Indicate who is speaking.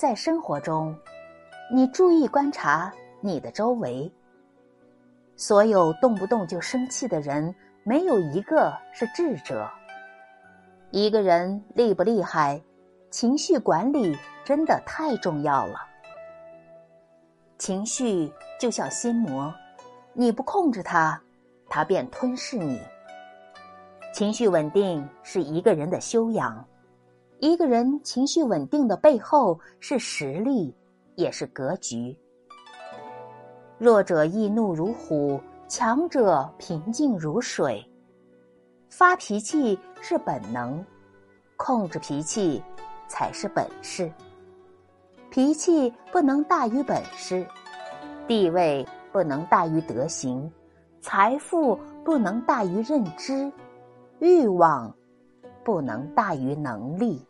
Speaker 1: 在生活中，你注意观察你的周围。所有动不动就生气的人，没有一个是智者。一个人厉不厉害，情绪管理真的太重要了。情绪就像心魔，你不控制它，它便吞噬你。情绪稳定是一个人的修养，一个人情绪稳定的背后是实力，也是格局。弱者易怒如虎，强者平静如水。发脾气是本能，控制脾气才是本事。脾气不能大于本事，地位不能大于德行，财富不能大于认知。欲望不能大于能力。